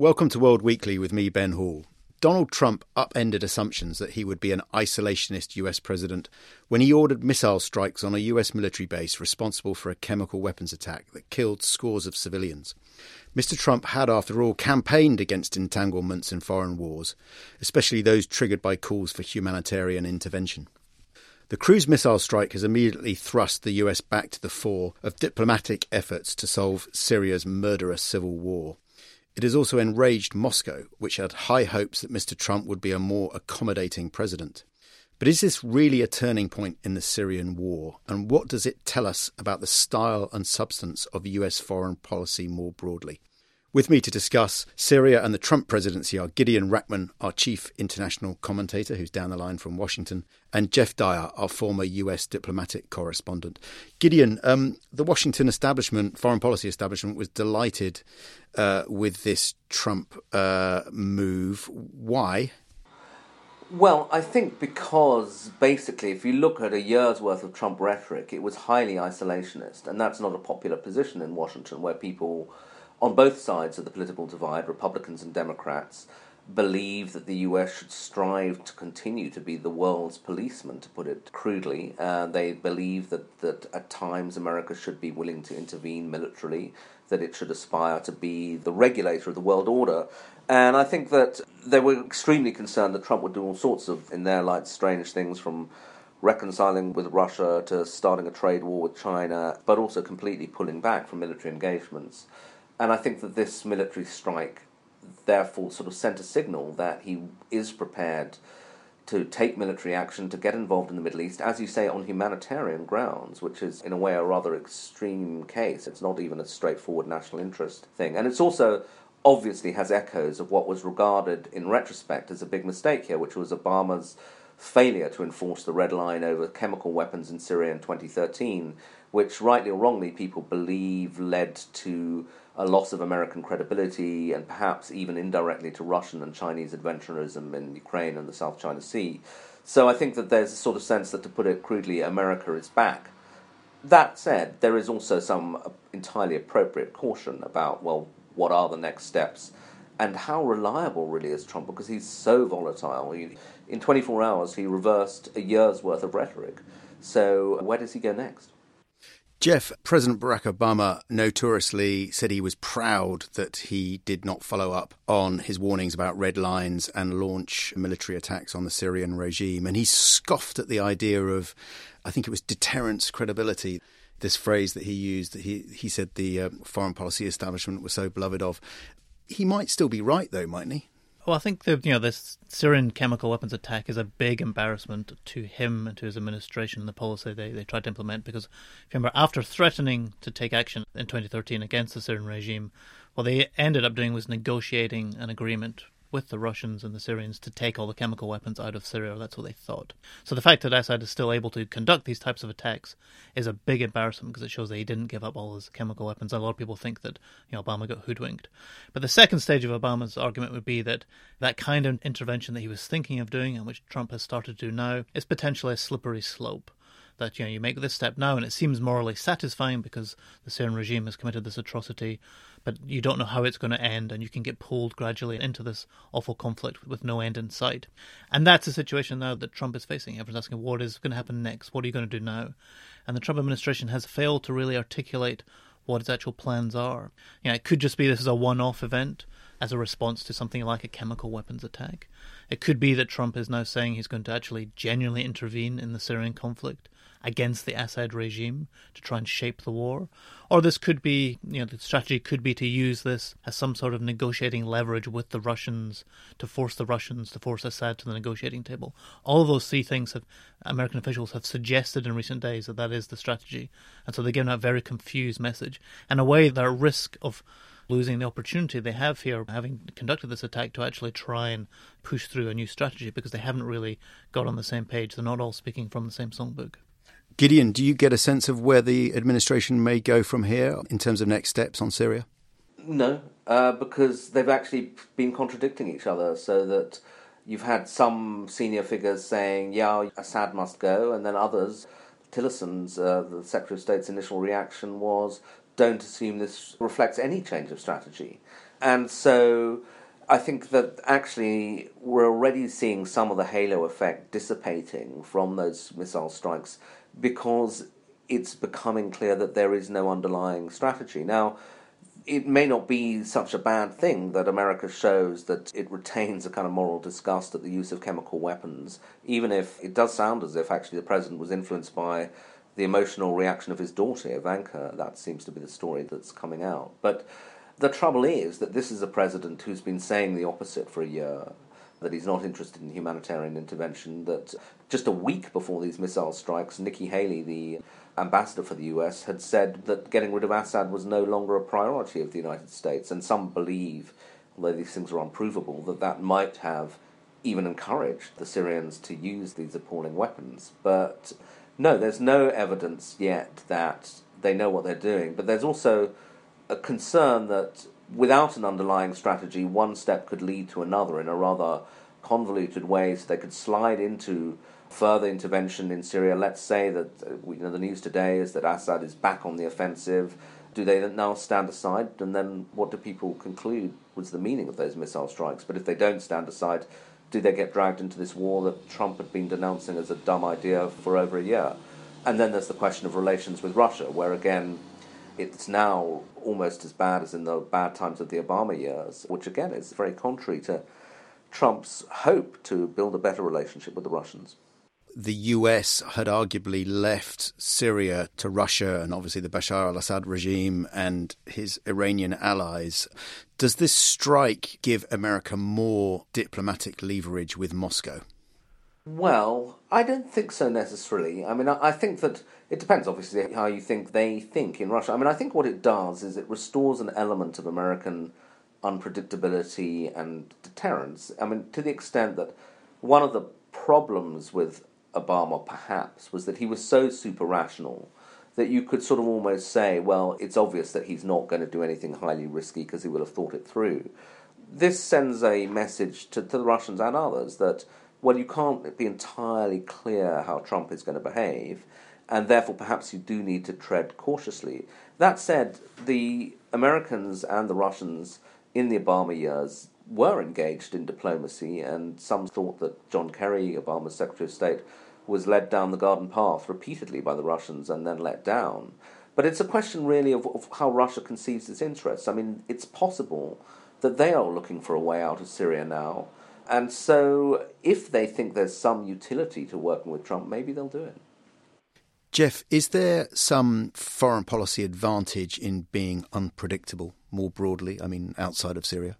Welcome to World Weekly with me, Ben Hall. Donald Trump upended assumptions that he would be an isolationist US president when he ordered missile strikes on a US military base responsible for a chemical weapons attack that killed scores of civilians. Mr. Trump had, after all, campaigned against entanglements in foreign wars, especially those triggered by calls for humanitarian intervention. The cruise missile strike has immediately thrust the US back to the fore of diplomatic efforts to solve Syria's murderous civil war. It has also enraged Moscow, which had high hopes that Mr. Trump would be a more accommodating president. But is this really a turning point in the Syrian war? And what does it tell us about the style and substance of US foreign policy more broadly? With me to discuss Syria and the Trump presidency are Gideon Rachman, our chief international commentator, who's down the line from Washington, and Geoff Dyer, our former US diplomatic correspondent. Gideon, um, the Washington establishment, foreign policy establishment, was delighted uh, with this Trump uh, move. Why? Well, I think because basically, if you look at a year's worth of Trump rhetoric, it was highly isolationist, and that's not a popular position in Washington, where people on both sides of the political divide, Republicans and Democrats, believe that the US should strive to continue to be the world's policeman, to put it crudely. Uh, they believe that, that at times America should be willing to intervene militarily, that it should aspire to be the regulator of the world order. And I think that they were extremely concerned that Trump would do all sorts of, in their light, strange things from reconciling with Russia to starting a trade war with China, but also completely pulling back from military engagements. And I think that this military strike therefore sort of sent a signal that he is prepared to take military action, to get involved in the Middle East, as you say, on humanitarian grounds, which is in a way a rather extreme case. It's not even a straightforward national interest thing. And it's also obviously has echoes of what was regarded in retrospect as a big mistake here, which was Obama's failure to enforce the red line over chemical weapons in Syria in 2013, which rightly or wrongly people believe led to a loss of American credibility and perhaps even indirectly to Russian and Chinese adventurism in Ukraine and the South China Sea. So I think that there's a sort of sense that, to put it crudely, America is back. That said, there is also some entirely appropriate caution about, well, what are the next steps and how reliable really is Trump because he's so volatile. He, in 24 hours, he reversed a year's worth of rhetoric. So, where does he go next? Geoff, President Barack Obama notoriously said he was proud that he did not follow up on his warnings about red lines and launch military attacks on the Syrian regime. And he scoffed at the idea of, I think it was deterrence credibility. This phrase that he used, that he, he said the uh, foreign policy establishment was so beloved of. He might still be right, though, mightn't he? Well, I think the you know this Syrian chemical weapons attack is a big embarrassment to him and to his administration and the policy they, they tried to implement. Because if you remember, after threatening to take action in 2013 against the Syrian regime, what they ended up doing was negotiating an agreement with the Russians and the Syrians to take all the chemical weapons out of Syria. That's what they thought. So the fact that Assad is still able to conduct these types of attacks is a big embarrassment because it shows that he didn't give up all his chemical weapons. A lot of people think that you know, Obama got hoodwinked. But the second stage of Obama's argument would be that that kind of intervention that he was thinking of doing and which Trump has started to do now is potentially a slippery slope that you know you make this step now and it seems morally satisfying because the Syrian regime has committed this atrocity but you don't know how it's going to end, and you can get pulled gradually into this awful conflict with no end in sight. And that's the situation now that Trump is facing. Everyone's asking, what is going to happen next? What are you going to do now? And the Trump administration has failed to really articulate what its actual plans are. You know, it could just be this is a one off event as a response to something like a chemical weapons attack. It could be that Trump is now saying he's going to actually genuinely intervene in the Syrian conflict against the Assad regime to try and shape the war. Or this could be, you know, the strategy could be to use this as some sort of negotiating leverage with the Russians to force the Russians to force Assad to the negotiating table. All of those three things have American officials have suggested in recent days that that is the strategy, and so they're giving a very confused message. And a way they're at risk of losing the opportunity they have here, having conducted this attack, to actually try and push through a new strategy because they haven't really got on the same page. They're not all speaking from the same songbook. Gideon, do you get a sense of where the administration may go from here in terms of next steps on Syria? No, uh, because they've actually been contradicting each other, so that you've had some senior figures saying, yeah, Assad must go, and then others, Tillerson's, uh, the Secretary of State's initial reaction was, don't assume this reflects any change of strategy. And so I think that actually we're already seeing some of the halo effect dissipating from those missile strikes because it's becoming clear that there is no underlying strategy. Now, it may not be such a bad thing that America shows that it retains a kind of moral disgust at the use of chemical weapons, even if it does sound as if actually the president was influenced by the emotional reaction of his daughter, Ivanka. That seems to be the story that's coming out. But the trouble is that this is a president who's been saying the opposite for a year that he's not interested in humanitarian intervention, that just a week before these missile strikes, Nikki Haley, the ambassador for the US, had said that getting rid of Assad was no longer a priority of the United States. And some believe, although these things are unprovable, that that might have even encouraged the Syrians to use these appalling weapons. But no, there's no evidence yet that they know what they're doing. But there's also a concern that without an underlying strategy, one step could lead to another in a rather convoluted way. So they could slide into further intervention in Syria. Let's say that uh, you know the news today is that Assad is back on the offensive. Do they now stand aside? And then what do people conclude was the meaning of those missile strikes? But if they don't stand aside, do they get dragged into this war that Trump had been denouncing as a dumb idea for over a year? And then there's the question of relations with Russia, where again, it's now almost as bad as in the bad times of the Obama years, which again is very contrary to Trump's hope to build a better relationship with the Russians. The US had arguably left Syria to Russia and obviously the Bashar al Assad regime and his Iranian allies. Does this strike give America more diplomatic leverage with Moscow? Well, I don't think so necessarily. I mean, I think that it depends, obviously, how you think they think in Russia. I mean, I think what it does is it restores an element of American unpredictability and deterrence. I mean, to the extent that one of the problems with Obama, perhaps, was that he was so super rational that you could sort of almost say, well, it's obvious that he's not going to do anything highly risky because he will have thought it through. This sends a message to, to the Russians and others that, well, you can't be entirely clear how Trump is going to behave and therefore perhaps you do need to tread cautiously. That said, the Americans and the Russians in the Obama years were engaged in diplomacy, and some thought that John Kerry, Obama's Secretary of State, was led down the garden path repeatedly by the Russians and then let down. But it's a question really of, of how Russia conceives its interests. I mean, it's possible that they are looking for a way out of Syria now. And so, if they think there's some utility to working with Trump, maybe they'll do it. Geoff, is there some foreign policy advantage in being unpredictable more broadly? I mean, outside of Syria?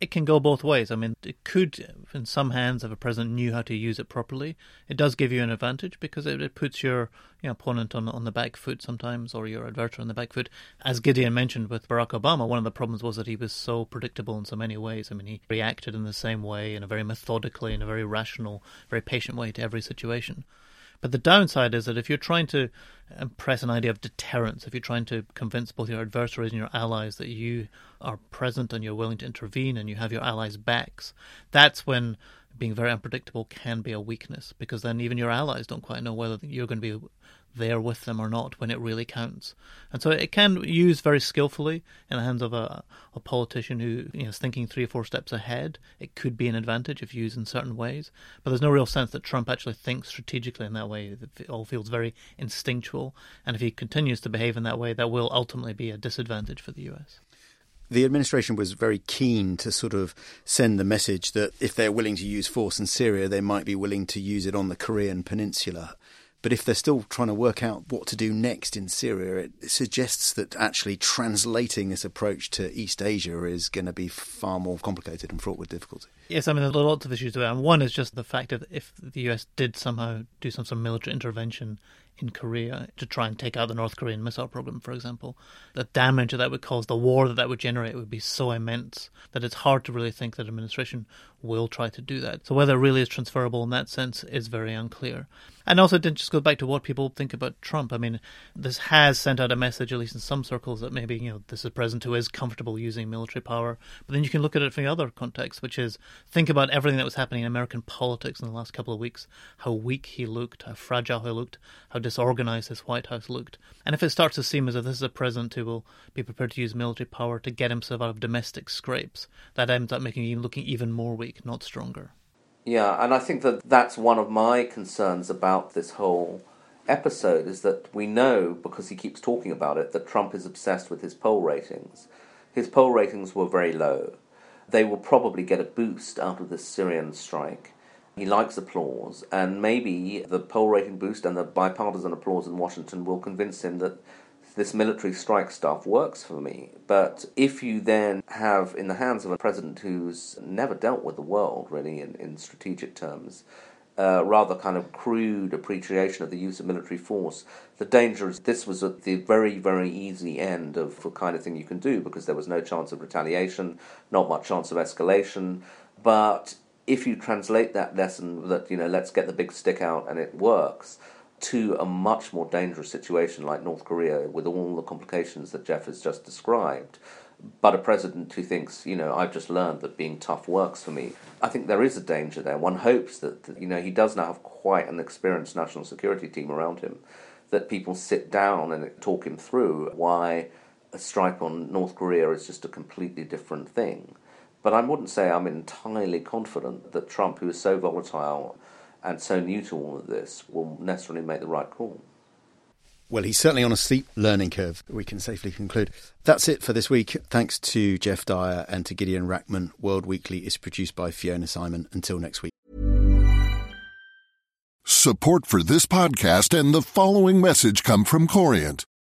It can go both ways. I mean, it could, in some hands, if a president knew how to use it properly, it does give you an advantage because it, it puts your you know, opponent on on the back foot sometimes, or your adversary on the back foot. As Gideon mentioned with Barack Obama, one of the problems was that he was so predictable in so many ways. I mean, he reacted in the same way, in a very methodically, in a very rational, very patient way to every situation. But the downside is that if you're trying to um, impress an idea of deterrence, if you're trying to convince both your adversaries and your allies that you are present and you're willing to intervene and you have your allies' backs, that's when being very unpredictable can be a weakness because then even your allies don't quite know whether you're going to be there with them or not when it really counts. And so it can use very skillfully in the hands of a, a politician who you know, is thinking three or four steps ahead. It could be an advantage if used in certain ways. But there's no real sense that Trump actually thinks strategically in that way. It all feels very instinctual. And if he continues to behave in that way, that will ultimately be a disadvantage for the US the administration was very keen to sort of send the message that if they're willing to use force in Syria, they might be willing to use it on the Korean peninsula. But if they're still trying to work out what to do next in Syria, it suggests that actually translating this approach to East Asia is going to be far more complicated and fraught with difficulty. Yes, I mean, there are lots of issues there. And one is just the fact that if the US did somehow do some sort of military intervention in Korea to try and take out the North Korean missile program, for example, the damage that, that would cause, the war that that would generate would be so immense that it's hard to really think that administration will try to do that. So whether it really is transferable in that sense is very unclear. And also, it just go back to what people think about Trump. I mean, this has sent out a message, at least in some circles, that maybe you know this is a president who is comfortable using military power. But then you can look at it from the other context, which is think about everything that was happening in American politics in the last couple of weeks, how weak he looked, how fragile he looked, how disorganized his White House looked. And if it starts to seem as if this is a president who will be prepared to use military power to get himself out of domestic scrapes, that ends up making him looking even more weak, not stronger. Yeah, and I think that that's one of my concerns about this whole episode is that we know, because he keeps talking about it, that Trump is obsessed with his poll ratings. His poll ratings were very low. They will probably get a boost out of this Syrian strike. He likes applause, and maybe the poll rating boost and the bipartisan applause in Washington will convince him that this military strike stuff works for me. But if you then have in the hands of a president who's never dealt with the world, really, in, in strategic terms, uh, rather kind of crude appreciation of the use of military force. The danger is this was at the very, very easy end of the kind of thing you can do because there was no chance of retaliation, not much chance of escalation. But if you translate that lesson that, you know, let's get the big stick out and it works, to a much more dangerous situation like North Korea with all the complications that Geoff has just described, but a president who thinks, you know, I've just learned that being tough works for me. I think there is a danger there. One hopes that, you know, he does now have quite an experienced national security team around him, that people sit down and talk him through why a strike on North Korea is just a completely different thing. But I wouldn't say I'm entirely confident that Trump, who is so volatile and so new to all of this will necessarily make the right call. Well, he's certainly on a steep learning curve, we can safely conclude. That's it for this week. Thanks to Geoff Dyer and to Gideon Rachman. World Weekly is produced by Fiona Simon. Until next week. Support for this podcast and the following message come from Corient.